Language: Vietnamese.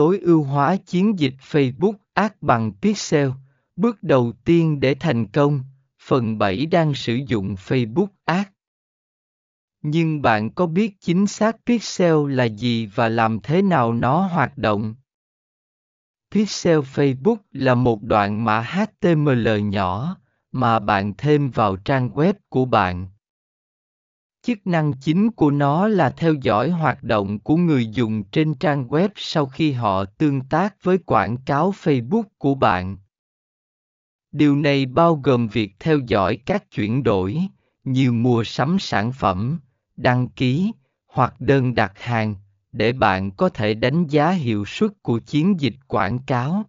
tối ưu hóa chiến dịch Facebook Ads bằng Pixel. Bước đầu tiên để thành công, phần 7 đang sử dụng Facebook Ads. Nhưng bạn có biết chính xác Pixel là gì và làm thế nào nó hoạt động? Pixel Facebook là một đoạn mã HTML nhỏ mà bạn thêm vào trang web của bạn. Chức năng chính của nó là theo dõi hoạt động của người dùng trên trang web sau khi họ tương tác với quảng cáo Facebook của bạn. Điều này bao gồm việc theo dõi các chuyển đổi, như mua sắm sản phẩm, đăng ký hoặc đơn đặt hàng, để bạn có thể đánh giá hiệu suất của chiến dịch quảng cáo.